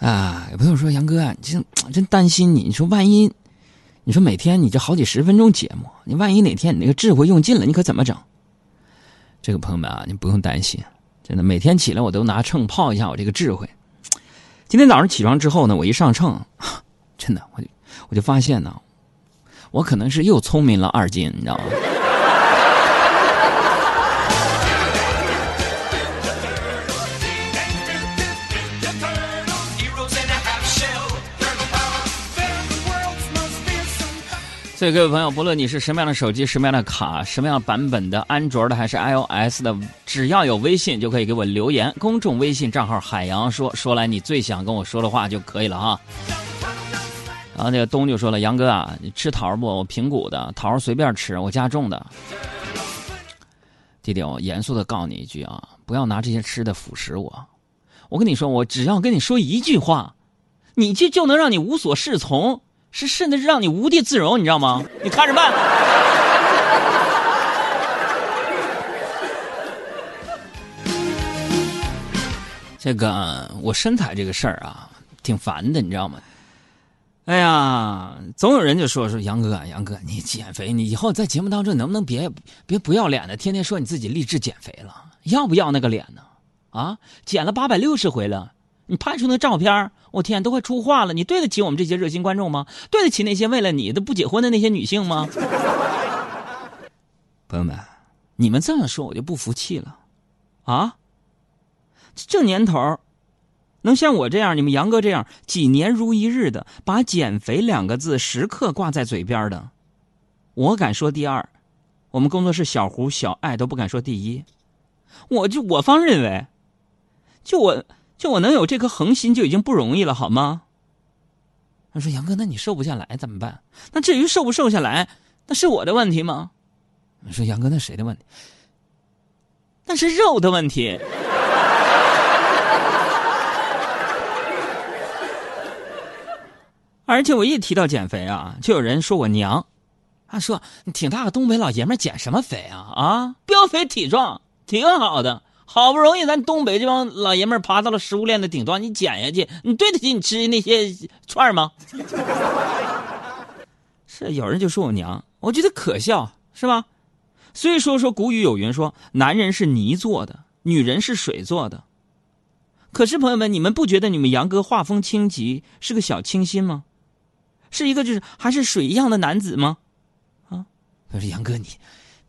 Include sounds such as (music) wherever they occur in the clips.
啊，有朋友说杨哥啊，真 (tsk) 真担心你。你说万一，你说每天你这好几十分钟节目，你万一哪天你那个智慧用尽了，你可怎么整？这个朋友们啊，你不用担心，真的每天起来我都拿秤泡一下我这个智慧。今天早上起床之后呢，我一上秤，(laughs) 真的我就我就发现呢，我可能是又聪明了二斤，你知道吗？所以，各位朋友，不论你是什么样的手机、什么样的卡、什么样版本的安卓的还是 iOS 的，只要有微信就可以给我留言。公众微信账号“海洋说”，说来你最想跟我说的话就可以了哈。然后那个东就说了：“杨哥啊，你吃桃不？我平谷的桃随便吃，我家种的。”弟弟，我严肃的告诉你一句啊，不要拿这些吃的腐蚀我。我跟你说，我只要跟你说一句话，你就就能让你无所适从。是甚至是让你无地自容，你知道吗？你看着办。(laughs) 这个我身材这个事儿啊，挺烦的，你知道吗？哎呀，总有人就说说杨哥，杨哥，你减肥，你以后在节目当中能不能别别不要脸的，天天说你自己励志减肥了，要不要那个脸呢？啊，减了八百六十回了。你拍出那照片我天，都快出画了！你对得起我们这些热心观众吗？对得起那些为了你都不结婚的那些女性吗？朋友们，你们这么说我就不服气了，啊！这年头能像我这样，你们杨哥这样几年如一日的把减肥两个字时刻挂在嘴边的，我敢说第二，我们工作室小胡、小爱都不敢说第一。我就我方认为，就我。就我能有这颗恒心就已经不容易了，好吗？他说：“杨哥，那你瘦不下来怎么办？那至于瘦不瘦下来，那是我的问题吗？”你说：“杨哥，那谁的问题？那是肉的问题。(laughs) 而且我一提到减肥啊，就有人说我娘，他说：“你挺大个东北老爷们减什么肥啊？啊，膘肥体壮，挺好的。”好不容易，咱东北这帮老爷们爬到了食物链的顶端，你减下去，你对得起你吃那些串吗？(laughs) 是有人就说我娘，我觉得可笑，是吧？所以说说古语有云说，男人是泥做的，女人是水做的。可是朋友们，你们不觉得你们杨哥画风清奇，是个小清新吗？是一个就是还是水一样的男子吗？啊，可是杨哥你。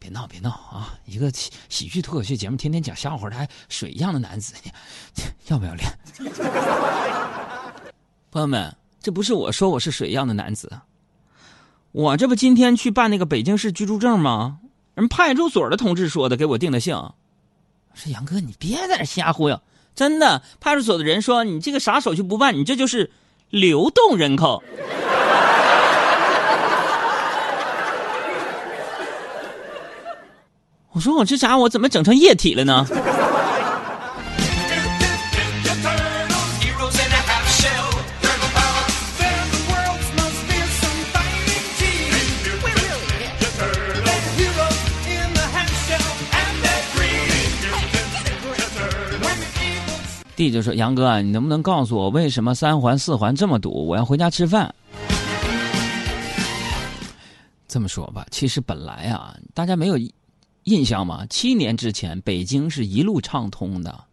别闹，别闹啊！一个喜喜剧脱口秀节目，天天讲笑话的，还水一样的男子，要不要脸？(laughs) 朋友们，这不是我说我是水一样的男子，我这不今天去办那个北京市居住证吗？人派出所的同志说的，给我定的性。说杨哥，你别在这瞎忽悠，真的，派出所的人说你这个啥手续不办，你这就是流动人口。我说我这啥？我怎么整成液体了呢？弟就说：“杨哥，你能不能告诉我，为什么三环四环这么堵？我要回家吃饭。”这么说吧，其实本来啊，大家没有。印象吗？七年之前，北京是一路畅通的。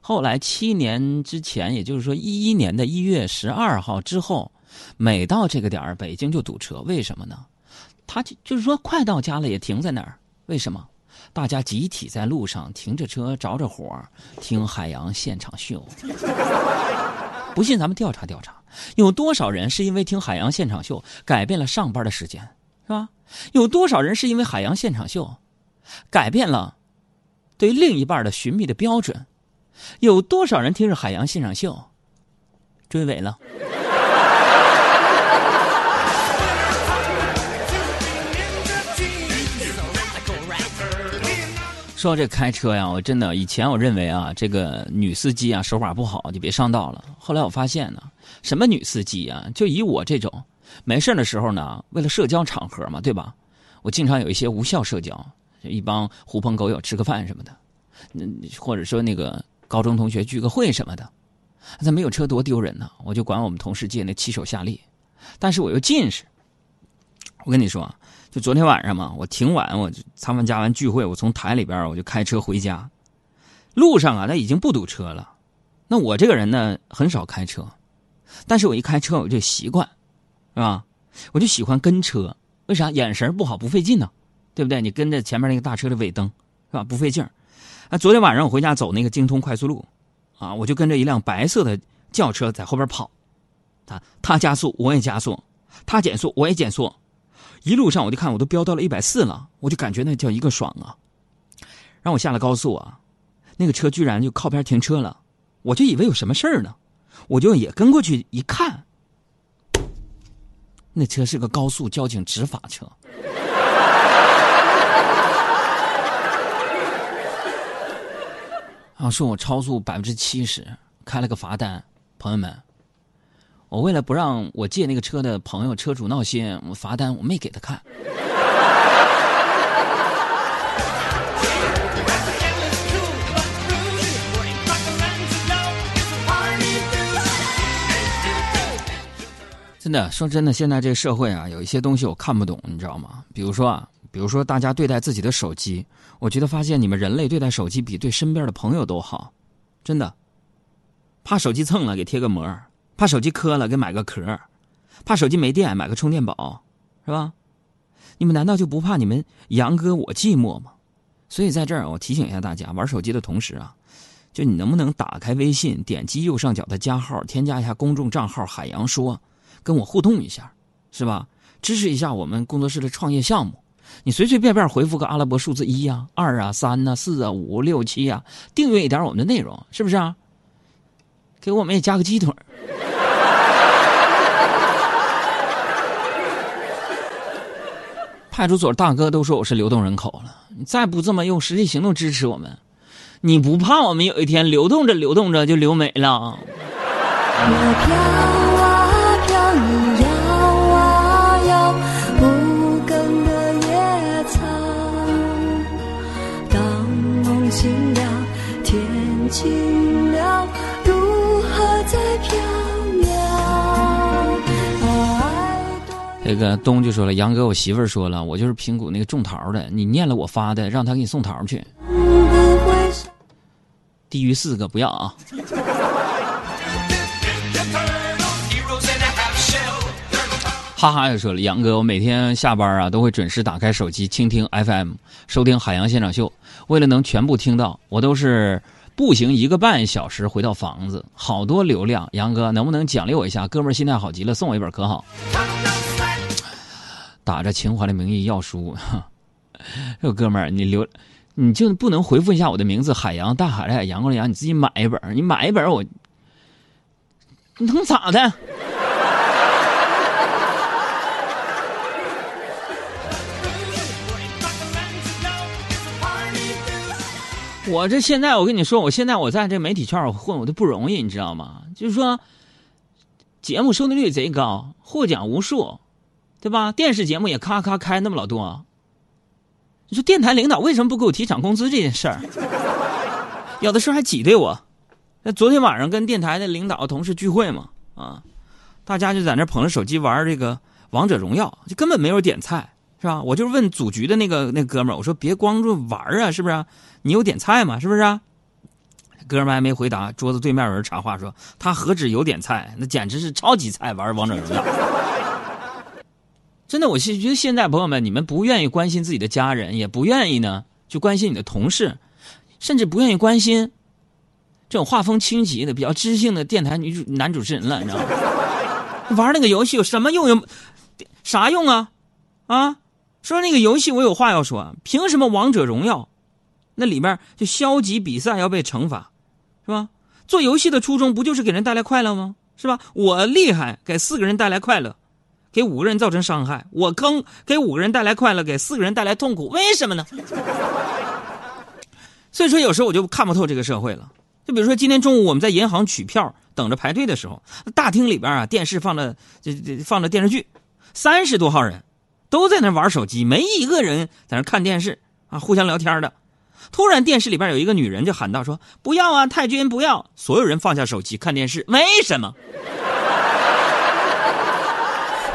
后来七年之前，也就是说一一年的一月十二号之后，每到这个点儿，北京就堵车。为什么呢？他就就是说快到家了也停在那儿。为什么？大家集体在路上停着车，着着火，听海洋现场秀。不信咱们调查调查，有多少人是因为听海洋现场秀改变了上班的时间，是吧？有多少人是因为海洋现场秀？改变了对另一半的寻觅的标准，有多少人听着海洋现场秀追尾了？(laughs) 说这开车呀，我真的以前我认为啊，这个女司机啊手法不好就别上道了。后来我发现呢，什么女司机啊，就以我这种没事的时候呢，为了社交场合嘛，对吧？我经常有一些无效社交。一帮狐朋狗友吃个饭什么的，嗯，或者说那个高中同学聚个会什么的，咱没有车多丢人呢！我就管我们同事借那七手夏利，但是我又近视。我跟你说，就昨天晚上嘛，我挺晚，我参完加完聚会，我从台里边我就开车回家。路上啊，那已经不堵车了。那我这个人呢，很少开车，但是我一开车我就习惯，是吧？我就喜欢跟车，为啥？眼神不好不费劲呢，对不对？你跟着前面那个大车的尾灯，是吧？不费劲儿。啊，昨天晚上我回家走那个京通快速路，啊，我就跟着一辆白色的轿车在后边跑，他他加速我也加速，他减速我也减速，一路上我就看我都飙到了一百四了，我就感觉那叫一个爽啊！让我下了高速啊，那个车居然就靠边停车了，我就以为有什么事儿呢，我就也跟过去一看，那车是个高速交警执法车。啊，说我超速百分之七十，开了个罚单。朋友们，我为了不让我借那个车的朋友车主闹心，我罚单我没给他看。真的，说真的，现在这个社会啊，有一些东西我看不懂，你知道吗？比如说啊。比如说，大家对待自己的手机，我觉得发现你们人类对待手机比对身边的朋友都好，真的。怕手机蹭了，给贴个膜；怕手机磕了，给买个壳；怕手机没电，买个充电宝，是吧？你们难道就不怕你们杨哥我寂寞吗？所以在这儿，我提醒一下大家，玩手机的同时啊，就你能不能打开微信，点击右上角的加号，添加一下公众账号“海洋说”，跟我互动一下，是吧？支持一下我们工作室的创业项目。你随随便便回复个阿拉伯数字一呀、二啊、三呐、四啊、五六七呀，订阅一点我们的内容，是不是啊？给我们也加个鸡腿派出所大哥都说我是流动人口了，你再不这么用实际行动支持我们，你不怕我们有一天流动着流动着就流没了？我飘这个东就说了：“杨哥，我媳妇儿说了，我就是平谷那个种桃的，你念了我发的，让他给你送桃去。低于四个不要啊。(laughs) ”哈哈，又说了：“杨哥，我每天下班啊都会准时打开手机倾听 FM，收听海洋现场秀。为了能全部听到，我都是步行一个半小时回到房子，好多流量。杨哥，能不能奖励我一下？哥们儿心态好极了，送我一本可好？” (laughs) 打着情怀的名义要书，(laughs) 这哥们儿，你留，你就不能回复一下我的名字？海洋大海的海，阳光的阳，你自己买一本你买一本我，你能咋的？(laughs) 我这现在，我跟你说，我现在我在这媒体圈我混，我都不容易，你知道吗？就是说，节目收听率贼高，获奖无数。对吧？电视节目也咔咔开那么老多。你说电台领导为什么不给我提涨工资这件事儿？有的时候还挤兑我。那昨天晚上跟电台的领导同事聚会嘛，啊，大家就在那捧着手机玩这个王者荣耀，就根本没有点菜，是吧？我就问组局的那个那哥们儿，我说别光着玩啊，是不是？你有点菜吗？是不是？哥们还没回答，桌子对面有人插话说：“他何止有点菜，那简直是超级菜，玩王者荣耀。”真的，我是觉得现在朋友们，你们不愿意关心自己的家人，也不愿意呢去关心你的同事，甚至不愿意关心这种画风清奇的、比较知性的电台女主男主持人了，你知道吗？玩那个游戏有什么用？有啥用啊？啊？说那个游戏，我有话要说。凭什么王者荣耀那里面就消极比赛要被惩罚，是吧？做游戏的初衷不就是给人带来快乐吗？是吧？我厉害，给四个人带来快乐。给五个人造成伤害，我坑；给五个人带来快乐，给四个人带来痛苦，为什么呢？(laughs) 所以说，有时候我就看不透这个社会了。就比如说，今天中午我们在银行取票，等着排队的时候，大厅里边啊，电视放着这这放着电视剧，三十多号人都在那玩手机，没一个人在那看电视啊，互相聊天的。突然电视里边有一个女人就喊道：“说不要啊，太君不要！”所有人放下手机看电视，为什么？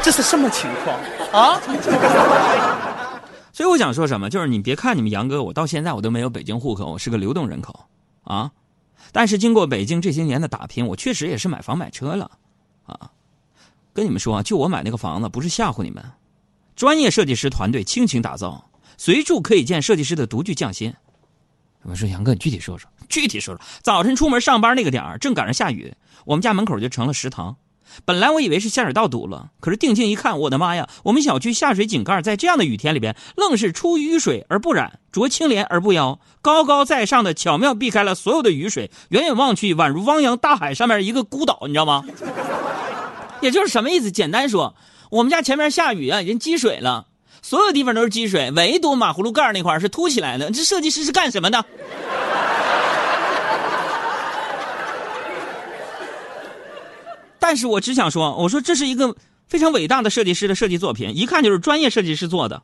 这是什么情况啊？(laughs) 所以我想说什么，就是你别看你们杨哥，我到现在我都没有北京户口，我是个流动人口啊。但是经过北京这些年的打拼，我确实也是买房买车了啊。跟你们说啊，就我买那个房子，不是吓唬你们，专业设计师团队倾情打造，随处可以见设计师的独具匠心。我说杨哥，你具体说说，具体说说。早晨出门上班那个点儿，正赶上下雨，我们家门口就成了食堂。本来我以为是下水道堵了，可是定睛一看，我的妈呀！我们小区下水井盖在这样的雨天里边，愣是出淤水而不染，濯清涟而不妖，高高在上的巧妙避开了所有的雨水，远远望去，宛如汪洋大海上面一个孤岛，你知道吗？(laughs) 也就是什么意思？简单说，我们家前面下雨啊，已经积水了，所有地方都是积水，唯独马葫芦盖那块是凸起来的。这设计师是干什么的？但是我只想说，我说这是一个非常伟大的设计师的设计作品，一看就是专业设计师做的。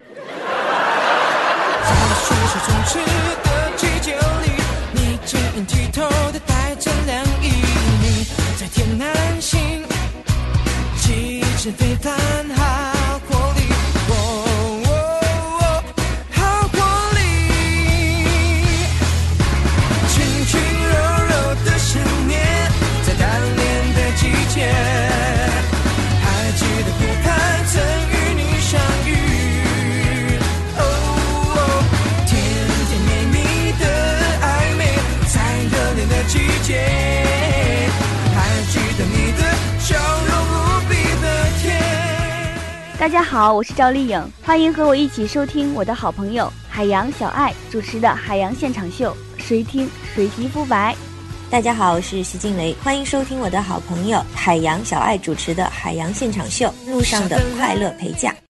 大家好，我是赵丽颖，欢迎和我一起收听我的好朋友海洋小爱主持的《海洋现场秀》，谁听谁皮肤白。大家好，我是徐静蕾，欢迎收听我的好朋友海洋小爱主持的《海洋现场秀》，路上的快乐陪驾。